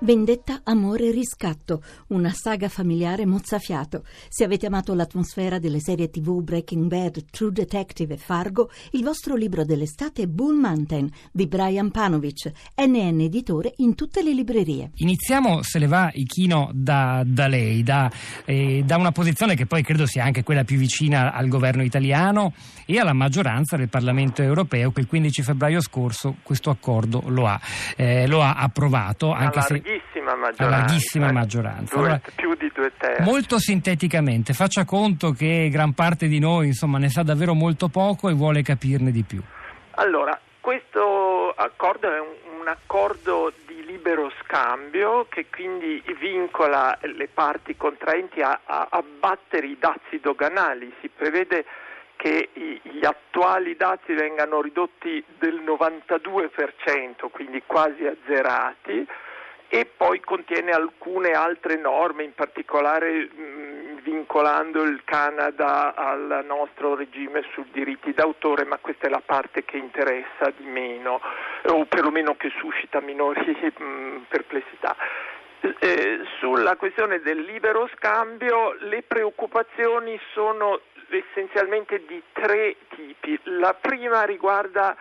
Vendetta, amore e riscatto, una saga familiare mozzafiato. Se avete amato l'atmosfera delle serie tv Breaking Bad, True Detective e Fargo, il vostro libro dell'estate è Bull Mountain di Brian Panovic, NN editore in tutte le librerie. Iniziamo, se le va, Ichino, da, da lei, da, eh, da, una posizione che poi credo sia anche quella più vicina al governo italiano e alla maggioranza del Parlamento europeo che il 15 febbraio scorso questo accordo lo ha, eh, lo ha approvato. Anche se larghissima maggioranza. larghissima maggioranza. Due, allora, più di due terzi. Molto sinteticamente, faccia conto che gran parte di noi insomma, ne sa davvero molto poco e vuole capirne di più. Allora, questo accordo è un, un accordo di libero scambio che quindi vincola le parti contraenti a, a abbattere i dazi doganali. Si prevede che gli attuali dazi vengano ridotti del 92%, quindi quasi azzerati e poi contiene alcune altre norme, in particolare mh, vincolando il Canada al nostro regime sui diritti d'autore, ma questa è la parte che interessa di meno o perlomeno che suscita minori mh, perplessità. Eh, sulla questione del libero scambio le preoccupazioni sono essenzialmente di tre tipi. La prima riguarda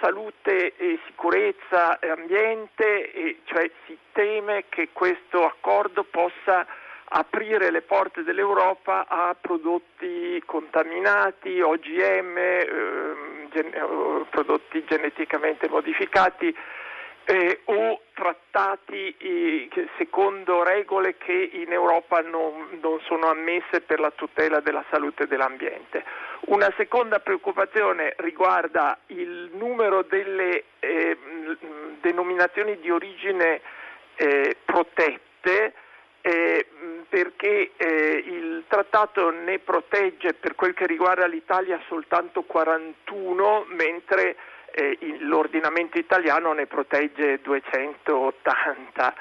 salute e sicurezza e ambiente, e cioè si teme che questo accordo possa aprire le porte dell'Europa a prodotti contaminati, OGM, eh, gen- prodotti geneticamente modificati eh, o trattati eh, secondo regole che in Europa non, non, sono ammesse per la tutela della salute e dell'ambiente. Una seconda preoccupazione riguarda il numero delle eh, denominazioni di origine eh, protette eh, perché eh, il trattato ne protegge per quel che riguarda l'Italia soltanto 41 mentre eh, l'ordinamento italiano ne protegge 280.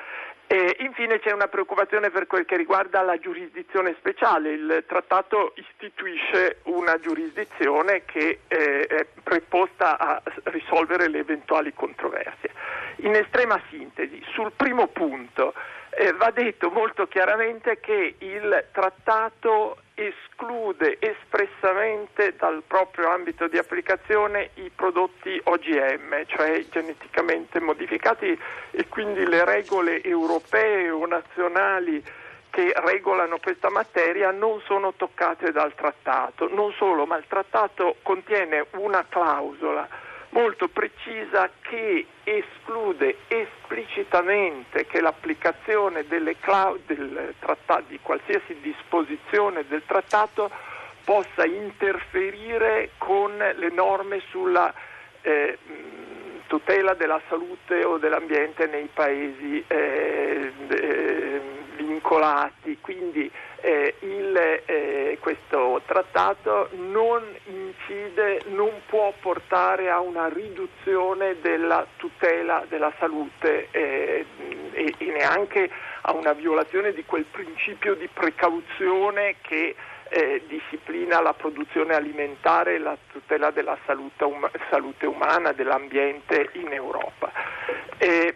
E infine c'è una preoccupazione per quel che riguarda la giurisdizione speciale. Il trattato istituisce una giurisdizione che eh, è preposta a risolvere le eventuali controversie. In estrema sintesi, sul primo punto eh, va detto molto chiaramente che il trattato esclude espressamente dal proprio ambito di applicazione i prodotti OGM, cioè geneticamente modificati e quindi le regole europee o nazionali che regolano questa materia non sono toccate dal trattato. Non solo, ma il trattato contiene una clausola molto precisa che esclude esplicitamente che l'applicazione clau- trattato, di qualsiasi disposizione del trattato possa interferire con le norme sulla eh, tutela della salute o dell'ambiente nei paesi eh, eh, vincolati. Quindi eh, il, eh, questo trattato non incide, non può portare a una riduzione della tutela della salute eh, e, e, neanche a una violazione di quel principio di precauzione che eh, disciplina la produzione alimentare e la tutela della salute, um- salute umana, dell'ambiente in Europa. Eh,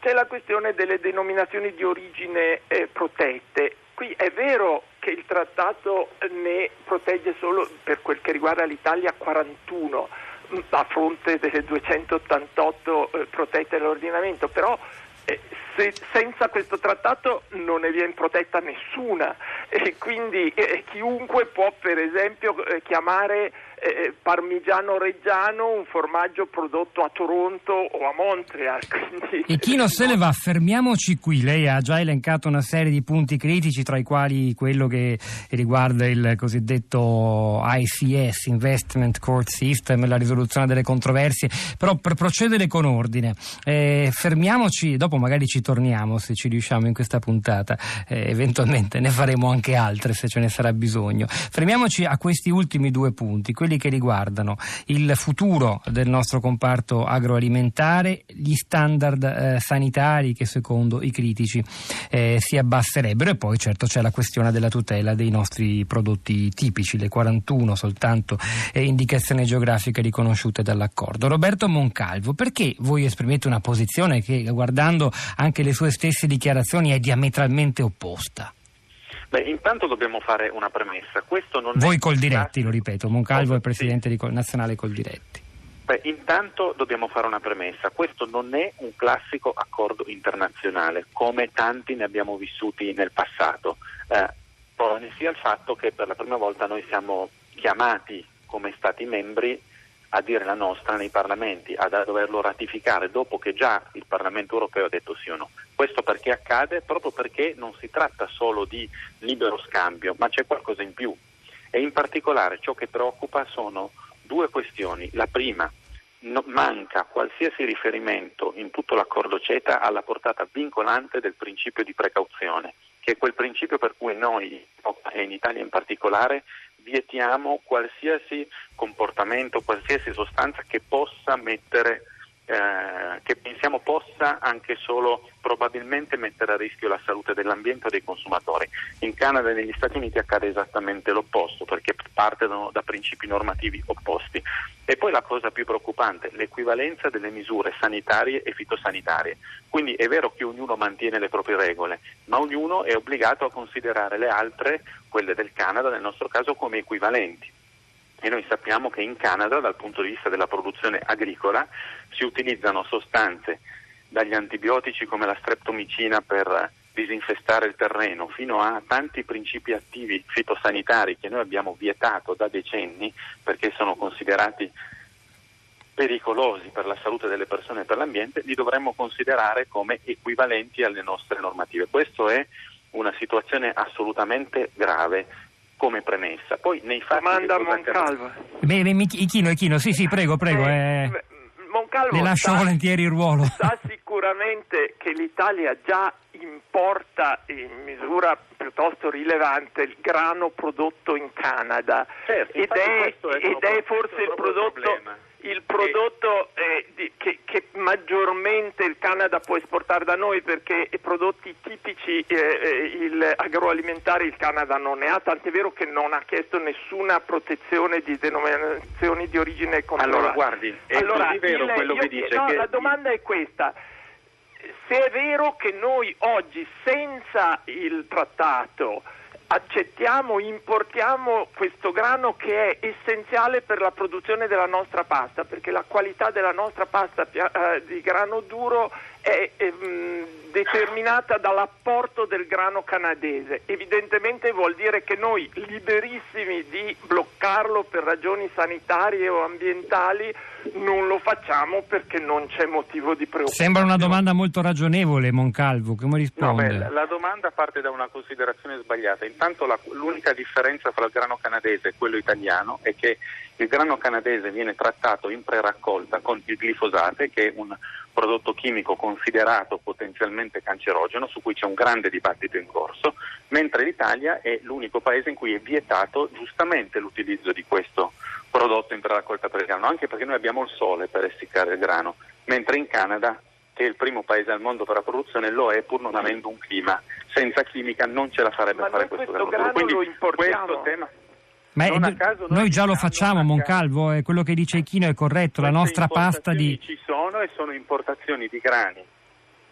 c'è la questione delle denominazioni di origine eh, protette. Qui è vero che il trattato ne protegge solo per quel che riguarda l'Italia 41 mm, a fronte delle 288 eh, protette dall'ordinamento, però eh, se, senza questo trattato non ne viene protetta nessuna. E quindi eh, chiunque può per esempio eh, chiamare eh, parmigiano reggiano un formaggio prodotto a Toronto o a Montreal. Quindi... E chi non se ne va, fermiamoci qui. Lei ha già elencato una serie di punti critici, tra i quali quello che riguarda il cosiddetto ICS, Investment Court System, la risoluzione delle controversie. Però per procedere con ordine, eh, fermiamoci, dopo magari ci torniamo se ci riusciamo in questa puntata, eh, eventualmente ne faremo anche altre se ce ne sarà bisogno. Fermiamoci a questi ultimi due punti, quelli quelli che riguardano il futuro del nostro comparto agroalimentare, gli standard eh, sanitari che secondo i critici eh, si abbasserebbero e poi certo c'è la questione della tutela dei nostri prodotti tipici, le 41 soltanto eh, indicazioni geografiche riconosciute dall'accordo. Roberto Moncalvo, perché voi esprimete una posizione che guardando anche le sue stesse dichiarazioni è diametralmente opposta? Beh, intanto dobbiamo fare una premessa. Voi col diretti, lo ripeto, Moncalvo è presidente sì. nazionale col diretti. Beh, intanto dobbiamo fare una premessa. Questo non è un classico accordo internazionale, come tanti ne abbiamo vissuti nel passato. Eh, pone sia il fatto che per la prima volta noi siamo chiamati come Stati membri a dire la nostra nei parlamenti, a doverlo ratificare dopo che già il Parlamento europeo ha detto sì o no. Questo perché accade? Proprio perché non si tratta solo di libero scambio, ma c'è qualcosa in più. E in particolare ciò che preoccupa sono due questioni. La prima, no, manca qualsiasi riferimento in tutto l'accordo CETA alla portata vincolante del principio di precauzione, che è quel principio per cui noi, e in Italia in particolare, vietiamo qualsiasi comportamento, qualsiasi sostanza che possa mettere eh, che pensiamo possa anche solo probabilmente mettere a rischio la salute dell'ambiente e dei consumatori. In Canada e negli Stati Uniti accade esattamente l'opposto perché partono da principi normativi opposti. E poi la cosa più preoccupante, l'equivalenza delle misure sanitarie e fitosanitarie. Quindi è vero che ognuno mantiene le proprie regole, ma ognuno è obbligato a considerare le altre, quelle del Canada nel nostro caso, come equivalenti e noi sappiamo che in Canada dal punto di vista della produzione agricola si utilizzano sostanze dagli antibiotici come la streptomicina per disinfestare il terreno fino a tanti principi attivi fitosanitari che noi abbiamo vietato da decenni perché sono considerati pericolosi per la salute delle persone e per l'ambiente, li dovremmo considerare come equivalenti alle nostre normative. Questa è una situazione assolutamente grave come premessa. Poi nei fatti Domanda a Moncalvo. Beh, Ichino, Ichino, sì, sì, prego, prego. Eh, eh, Moncalvo le lascio sa, volentieri il ruolo. Sa sicuramente che l'Italia già importa in misura piuttosto rilevante il grano prodotto in Canada certo, ed, è, ed è, forse il prodotto... Problema il prodotto eh, di, che, che, maggiormente il Canada può esportare da noi perché i prodotti tipici eh, eh, il agroalimentare il Canada non ne ha, tant'è vero che non ha chiesto nessuna protezione di denominazioni di origine controllata. Allora guardi, è allora, vero il, quello che dice. No, che... la domanda è questa. Se è vero che noi oggi senza il trattato accettiamo, importiamo questo grano che è essenziale per la produzione della nostra pasta, perché la qualità della nostra pasta eh, di grano duro è, mh, determinata dall'apporto del grano canadese. Evidentemente vuol dire che noi, liberissimi di bloccarlo per ragioni sanitarie o ambientali, non lo facciamo perché non c'è motivo di preoccupazione. Sembra una domanda molto ragionevole, Moncalvo. Come risponde? No, beh, la domanda parte da una considerazione sbagliata. Intanto la, l'unica differenza fra il grano canadese e quello italiano è che il grano canadese viene trattato in preraccolta con il glifosate, che è un prodotto chimico considerato potenzialmente cancerogeno, su cui c'è un grande dibattito in corso, mentre l'Italia è l'unico paese in cui è vietato giustamente l'utilizzo di questo prodotto in preraccolta per il grano, anche perché noi abbiamo il sole per essiccare il grano, mentre in Canada che è il primo paese al mondo per la produzione, lo è pur non avendo un clima. Senza chimica non ce la farebbe a fare questo, questo grano. Quindi questo tema ma è, caso, noi, già lo facciamo, Moncalvo, è quello che dice Ichino è corretto, la nostra pasta di... Ci sono e sono importazioni di grani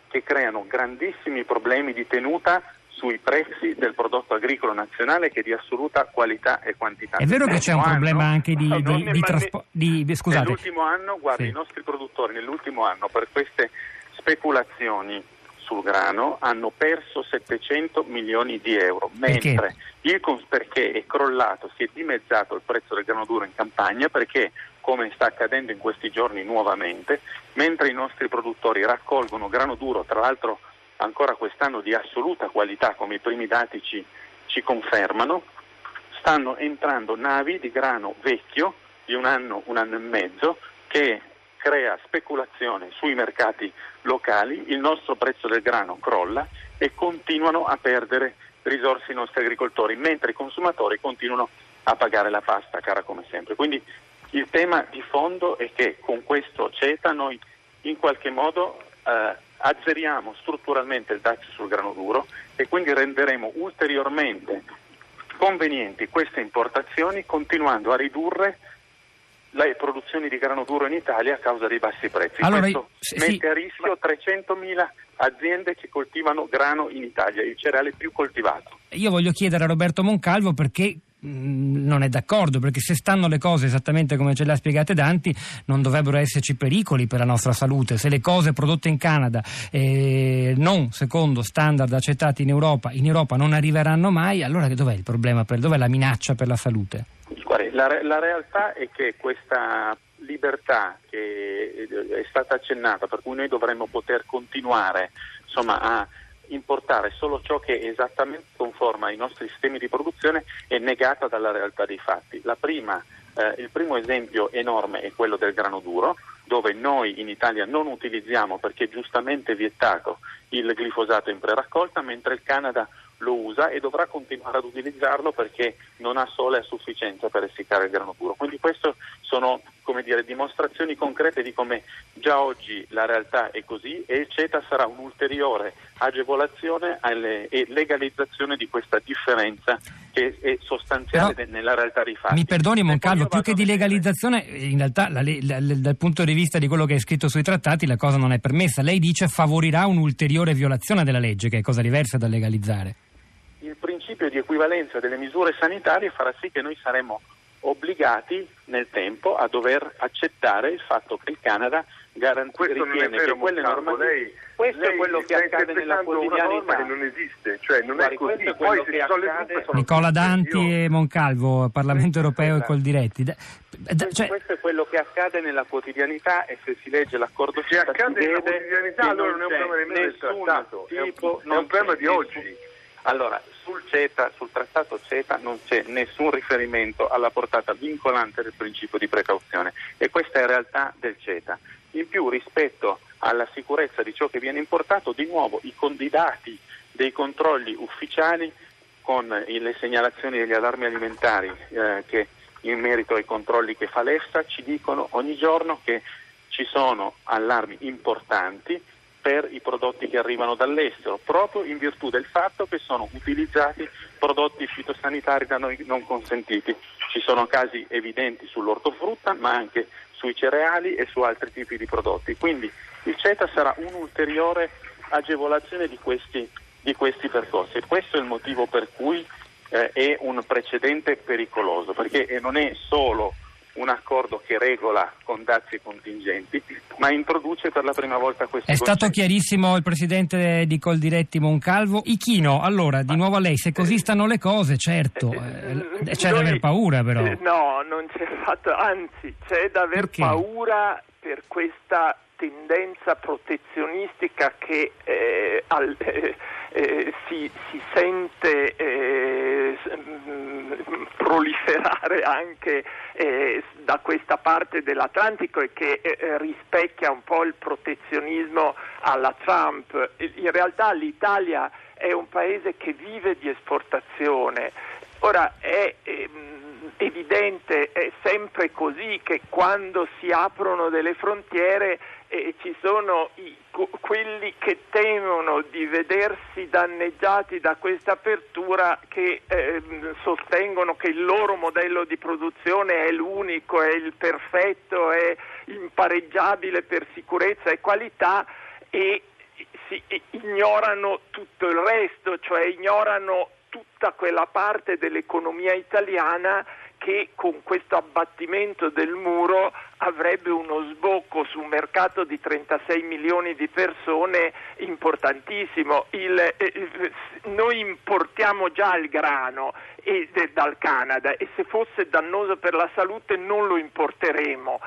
che creano grandissimi problemi di tenuta sui prezzi del prodotto agricolo nazionale che è di assoluta qualità e quantità. È vero che c'è un problema anche di, di, di, di Scusate. Nell'ultimo anno, guarda, sì. i nostri produttori nell'ultimo anno per queste speculazioni sul grano hanno perso 700 milioni di euro, mentre perché? Il, perché è crollato, si è dimezzato il prezzo del grano duro in campagna perché, come sta accadendo in questi giorni nuovamente, mentre i nostri produttori raccolgono grano duro, tra l'altro ancora quest'anno di assoluta qualità, come i primi dati ci, ci confermano, stanno entrando navi di grano vecchio di un anno, un anno e mezzo, che crea speculazione sui mercati locali, il nostro prezzo del grano crolla e continuano a perdere risorse i nostri agricoltori, mentre i consumatori continuano a pagare la pasta cara come sempre. Quindi il tema di fondo è che con questo CETA noi in qualche modo eh, azzeriamo strutturalmente il DAX sul grano duro e quindi renderemo ulteriormente convenienti queste importazioni continuando a ridurre le produzioni di grano duro in Italia a causa dei bassi prezzi. Allora, Questo sì, mette a rischio 300.000 aziende che coltivano grano in Italia, il cereale più coltivato. Io voglio chiedere a Roberto Moncalvo perché non è d'accordo, perché se stanno le cose esattamente come ce le ha spiegate Danti, non dovrebbero esserci pericoli per la nostra salute. Se le cose prodotte in Canada, eh, non secondo standard accettati in Europa, in Europa non arriveranno mai, allora dov'è il problema? Per, dov'è la minaccia per la salute? La, la realtà è che questa libertà che è stata accennata, per cui noi dovremmo poter continuare insomma, a importare solo ciò che è esattamente conforma ai nostri sistemi di produzione, è negata dalla realtà dei fatti. Prima, eh, il primo esempio enorme è quello del grano duro, dove noi in Italia non utilizziamo perché giustamente vietato il glifosato in preraccolta, mentre il Canada lo usa e dovrà continuare ad utilizzarlo perché non ha sole a sufficienza per essiccare il grano duro. Quindi queste sono dire, dimostrazioni concrete di come già oggi la realtà è così e il CETA sarà un'ulteriore agevolazione alle, e legalizzazione di questa differenza che è sostanziale Però, nella realtà dei fatti. Mi perdoni Moncalvo, più che di legalizzazione, in realtà la, la, la, dal punto di vista di quello che è scritto sui trattati la cosa non è permessa. Lei dice favorirà un'ulteriore violazione della legge, che è cosa diversa da legalizzare principio di equivalenza delle misure sanitarie farà sì che noi saremo obbligati nel tempo a dover accettare il fatto che il Canada garantisce ritiene vero, che quelle normative lei, questo lei è quello che accade nella quotidianità. che non esiste cioè non Guardi, è così. è poi che accade... Nicola Danti e Moncalvo Parlamento europeo e col diretti da, da, cioè... questo è quello che accade nella quotidianità e se si legge l'accordo se accade nella quotidianità allora non è un problema nemmeno del trattato è un, è un problema di oggi allora, sul CETA, sul trattato CETA non c'è nessun riferimento alla portata vincolante del principio di precauzione e questa è realtà del CETA. In più, rispetto alla sicurezza di ciò che viene importato, di nuovo i, i dati dei controlli ufficiali con le segnalazioni degli allarmi alimentari eh, che in merito ai controlli che fa l'EFSA ci dicono ogni giorno che ci sono allarmi importanti per i prodotti che arrivano dall'estero, proprio in virtù del fatto che sono utilizzati prodotti fitosanitari da noi non consentiti. Ci sono casi evidenti sull'ortofrutta, ma anche sui cereali e su altri tipi di prodotti. Quindi il CETA sarà un'ulteriore agevolazione di questi, di questi percorsi. Questo è il motivo per cui eh, è un precedente pericoloso, perché non è solo un accordo che regola con dazi e contingenti, ma introduce per la prima volta questo È concetto. stato chiarissimo il presidente di Coldiretti Moncalvo. Ichino, allora, di nuovo a lei, se così stanno le cose, certo, eh, c'è da aver paura però. No, non c'è fatto, anzi, c'è da aver Perché? paura per questa tendenza protezionistica che eh, al, eh, eh, si, si, sente eh, proliferare anche eh, da questa parte dell'Atlantico e che eh, rispecchia un po' il protezionismo alla Trump. In realtà l'Italia è un paese che vive di esportazione. Ora è ehm, evidente, è sempre così che quando si aprono delle frontiere eh, ci sono i, quelli che temono di vedersi danneggiati da questa apertura che eh, sostengono che il loro modello di produzione è l'unico, è il perfetto, è impareggiabile per sicurezza e qualità e si, ignorano tutto il resto, cioè ignorano tutta quella parte dell'economia italiana che con questo abbattimento del muro avrebbe uno sbocco su un mercato di 36 milioni di persone importantissimo. Il, eh, noi importiamo già il grano e, de, dal Canada e se fosse dannoso per la salute non lo importeremo.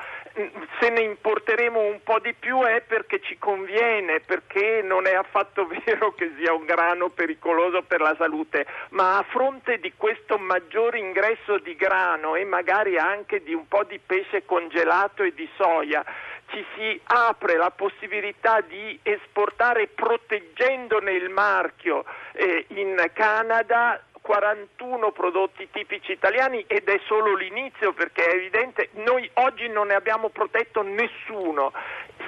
Se ne importeremo un po' di più è perché ci conviene, perché non è affatto vero che sia un grano pericoloso per la salute, ma a fronte di questo maggiore ingresso di grano e magari anche di un po' di pesce congelato e di soia, ci si apre la possibilità di esportare proteggendone il marchio eh, in Canada 41 prodotti tipici italiani ed è solo l'inizio perché è evidente, noi oggi non ne abbiamo protetto nessuno.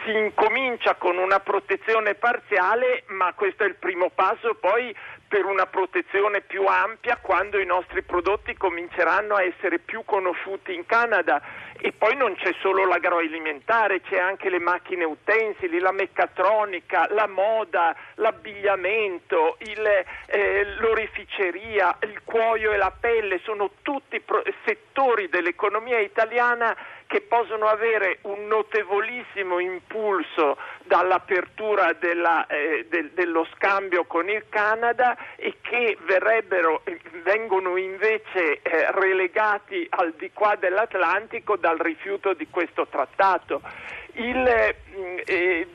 Si incomincia con una protezione parziale, ma questo è il primo passo, poi per una protezione più ampia quando i nostri prodotti cominceranno a essere più conosciuti in Canada. E poi non c'è solo l'agroalimentare, c'è anche le macchine utensili, la meccatronica, la moda, l'abbigliamento, il, eh, l'oreficeria, il cuoio e la pelle, sono tutti pro- settori dell'economia italiana che possono avere un notevolissimo impulso dall'apertura della, eh, del, dello scambio con il Canada e che vengono invece eh, relegati al di qua dell'Atlantico dal rifiuto di questo trattato. Il, mm, eh,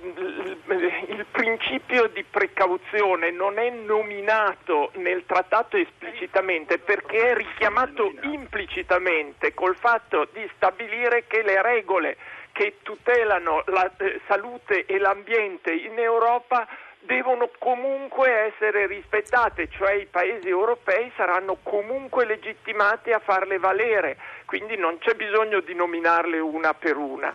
il, principio di precauzione non è nominato nel trattato esplicitamente perché è richiamato implicitamente col fatto di stabilire che le regole che tutelano la eh, salute e l'ambiente in Europa devono comunque essere rispettate, cioè i paesi europei saranno comunque legittimati a farle valere, quindi non c'è bisogno di nominarle una per una.